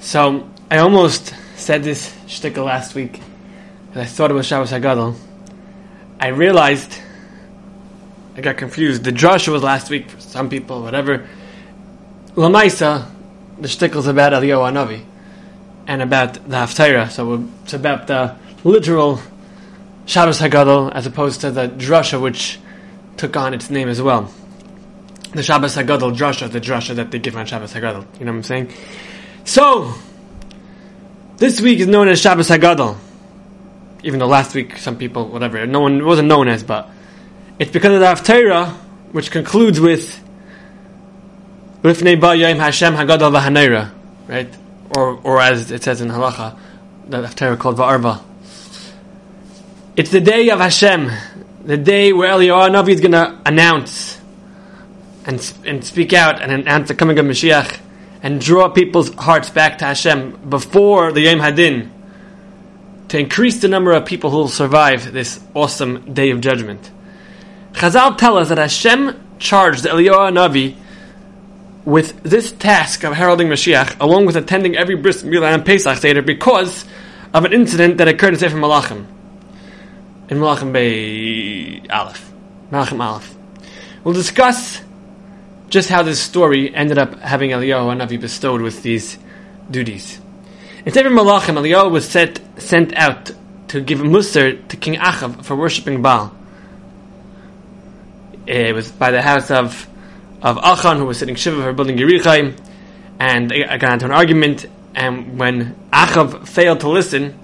So I almost said this shtickle last week, and I thought it was Shabbos Hagadol. I realized I got confused. The drasha was last week for some people, whatever. Lamaisa, the shtickle's about Eliyahu Hanavi and about the Haftarah. So it's about the literal Shabbos Hagadol as opposed to the drasha, which took on its name as well. The Shabbos Hagadol drasha, the drasha that they give on Shabbos Hagadol. You know what I'm saying? So, this week is known as Shabbos Hagadol. Even though last week some people, whatever, no one wasn't known as, but it's because of the Haftarah, which concludes with Lifnei Ba Yom Hashem Hagadol V'Haneira, right? Or, or as it says in Halacha, the Haftarah called Va'arva. It's the day of Hashem, the day where Eliyahu Navi is going to announce and, and speak out and announce the coming of Mashiach and draw people's hearts back to Hashem before the Yom Hadin to increase the number of people who will survive this awesome day of judgment. Chazal tell us that Hashem charged Eliyahu Navi with this task of heralding Mashiach, along with attending every bris milah and Pesach Seder, because of an incident that occurred in Sefer Malachim, in Malachim Bay Aleph, Malachim Aleph. We'll discuss just how this story ended up having Eliyahu Navi bestowed with these duties. In Sefer Malachim, Eliyahu was set, sent out to give Musar to King Achav for worshipping Baal. It was by the house of of Achan, who was sitting Shiva for building Yerichai, and I got into an argument, and when Achav failed to listen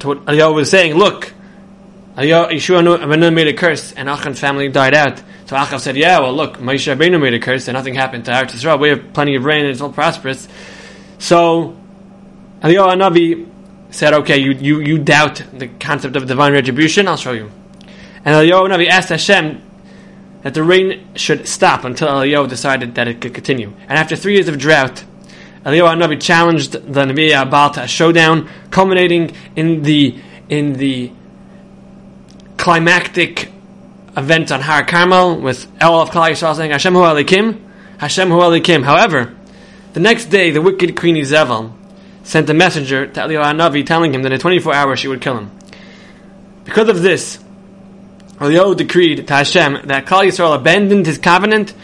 to what Eliyahu was saying, look, Yeshua made a curse, and Achan's family died out. So Achav said, yeah, well look, Moshe Rabbeinu made a curse, and nothing happened to Eretz Yisrael. We have plenty of rain, and it's all prosperous. So Eliyahu Navi said, okay, you, you, you doubt the concept of divine retribution, I'll show you. And Eliyahu Navi asked Hashem that the rain should stop until Eliyahu decided that it could continue. And after three years of drought, Eliyahu Navi challenged the Nabi Abal to a showdown, culminating in the in the climactic event on Har Carmel with El of Klal Yisrael saying Hashem Hu Elikim, Hashem Hu Elikim. However, the next day, the wicked Queen Izevel sent a messenger to Eliyahu Navi telling him that in 24 hours she would kill him. Because of this, Eliyahu decreed to Hashem that Klal Yisrael abandoned his covenant,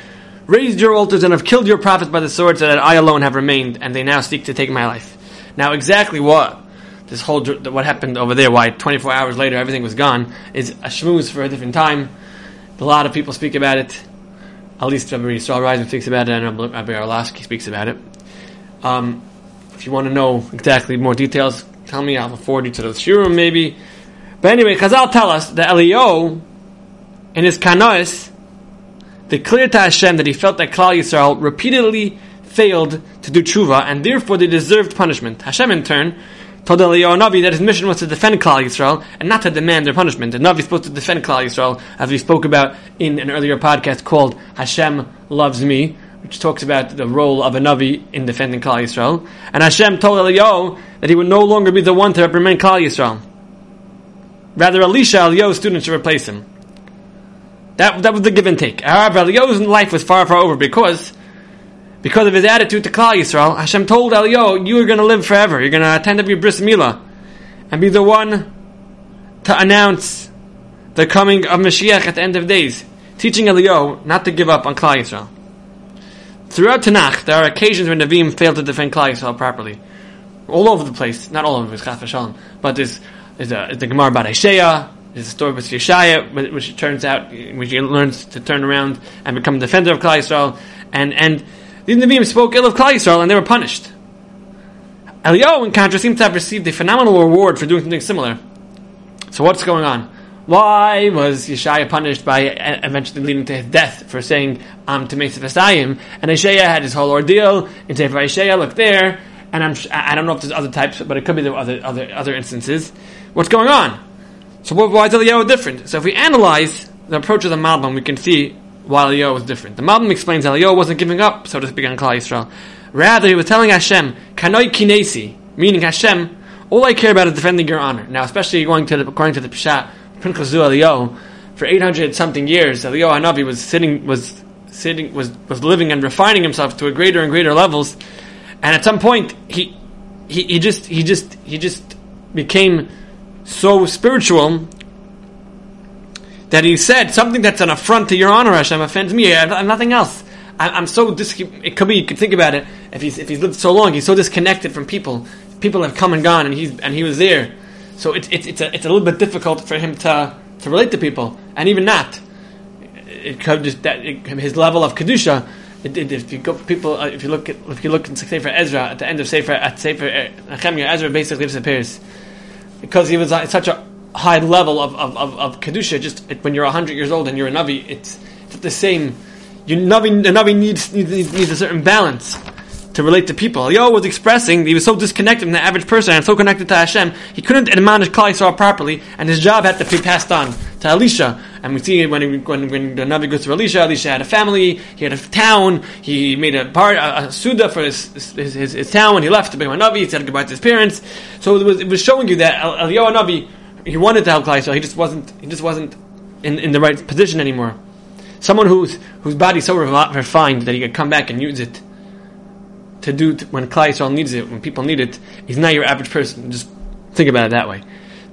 raised your altars, and have killed your prophets by the sword, so that I alone have remained, and they now seek to take my life. Now, exactly what this whole what happened over there, why 24 hours later everything was gone, is a shmooze for a different time. A lot of people speak about it. At least Rabbi Yisrael Reisman speaks about it, and Rabbi Orlofsky speaks about it. Um, if you want to know exactly more details, tell me. I'll forward you to the shiurim maybe. But anyway, Chazal tell us that Eliyahu, in his kanois, declared to Hashem that he felt that Klal Yisrael repeatedly failed to do tshuva, and therefore they deserved punishment. Hashem, in turn, told Eliyahu Navi that his mission was to defend Klal Yisrael and not to demand their punishment. And Navi is supposed to defend Klal Yisrael, as we spoke about in an earlier podcast called Hashem Loves Me, which talks about the role of a Navi in defending Klal Yisrael. And Hashem told Eliyahu that he would no longer be the one to reprimand Klal Yisrael. Rather, Elisha, Eliyahu's student, should replace him. That, that was the give and take. However, Eliyahu's life was far, far over because because of his attitude to Klal Yisrael, Hashem told Eliyahu, you are going to live forever. You're going to attend every bris milah and be the one to announce the coming of Mashiach at the end of days, teaching Eliyahu not to give up on Klal Yisrael. Throughout Tanakh, there are occasions when Nevi'im fail to defend Klal Yisrael properly. All over the place, not all over the but there's, there's, a, the Gemara about Isaiah, there's a story with Yeshaya, which turns out, which he learns to turn around and become a defender of Klal Yisrael, and, and these Nevi'im spoke ill of Klal Yisrael and they were punished. Eliyahu, in contrast, seems to have received a phenomenal reward for doing something similar. So what's going on? Why was Yeshaya punished by eventually leading to his death for saying um, to Esayim? And Isaiah had his whole ordeal in Sefer Isaiah. Look there, and I'm I don't know if there's other types, but it could be there other other other instances. What's going on? So why is Eliyahu different? So if we analyze the approach of the Malbim, we can see why Eliyahu was different. The Malbim explains Eliyahu wasn't giving up, so to speak, on Klal Yisrael. Rather, he was telling Hashem, Kanoi Kinesi, meaning Hashem, all I care about is defending your honor. Now, especially going to the, according to the Peshat, Pinchas hu Eliyahu, for 800 something years, Eliyahu Hanavi was sitting, was sitting, was, was living and refining himself to a greater and greater levels. And at some point, he, he, he just, he just, he just became so spiritual that he said something that's an affront to your honor, Hashem offends me. Have nothing else. I, am so dis- it could be you could think about it if he's if he's lived so long, he's so disconnected from people. People have come and gone, and he's and he was there. So it's it's it's a, it's a little bit difficult for him to to relate to people, and even that, it could just that it, his level of kedusha. It, it, if you go people, uh, if you look at if you look in Sefer Ezra at the end of Sefer at Sefer uh, Nehemiah, Ezra basically disappears because he was at such a high level of of, of, of kedusha. Just when you're hundred years old and you're a navi, it's, it's the same you Navi, the Navi needs, needs, needs a certain balance to relate to people. Eliyahu was expressing he was so disconnected from the average person and so connected to Hashem, he couldn't admonish Klal Yisrael properly, and his job had to be passed on to Elisha. And we see when, he, when, when the Navi goes to Elisha, Elisha had a family, he had a town, he made a part a, a suda for his his, his, his town when he left to become a Navi, he said goodbye to his parents. So it was, it was showing you that Eliyahu Navi, he wanted to help Klal Yisrael, he just wasn't, he just wasn't in, in the right position anymore. Someone whose whose body's so refined that he could come back and use it to do t- when Klal Yisrael needs it, when people need it. He's not your average person. Just think about it that way.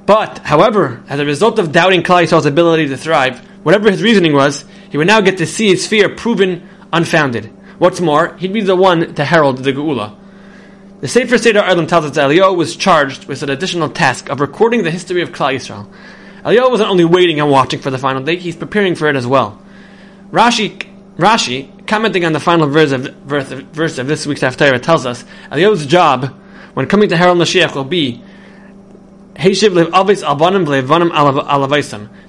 But, however, as a result of doubting Klal Yisrael's ability to thrive, whatever his reasoning was, he would now get to see his fear proven unfounded. What's more, he'd be the one to herald the Geula. The Sefer Seder Olam tells us that Eliyahu was charged with an additional task of recording the history of Klal Yisrael. Eliyahu wasn't only waiting and watching for the final day, he's preparing for it as well. Rashi, Rashi, commenting on the final verse of, verse, verse of this week's Haftarah, tells us Eliyahu's job when coming to Herald Mashiach will be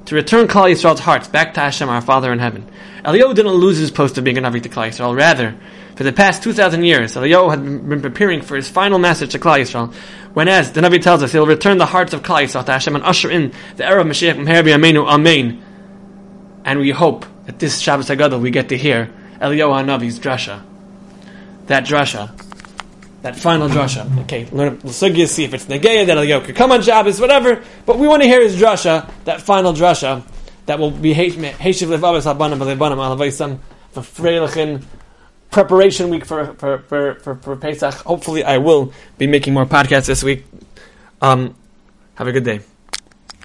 to return Klal Yisrael's hearts back to Hashem, our Father in heaven. Eliyahu didn't lose his post of being a Navi to Klal Yisrael. Rather, for the past 2,000 years, Eliyahu had been preparing for his final message to Klal Yisrael, when as the Navi tells us, he'll return the hearts of Klal Yisrael to Hashem and usher in the era of Mashiach Meher Amenu Amen. And we hope that this Shabbos Hagadol we get to hear Eliyahu Hanavi's drasha. That drasha. That final drasha. Okay, learn Sugya, see if it's Negeya, that Eliyahu could come on Shabbos, whatever. But we want to hear his drasha, that final drasha, that will be Heshiv Levavas Abanam Levanam Alavaisam, for Freilichen preparation week for, for, for, for, for Pesach. Hopefully I will be making more podcasts this week. Um, have a good day.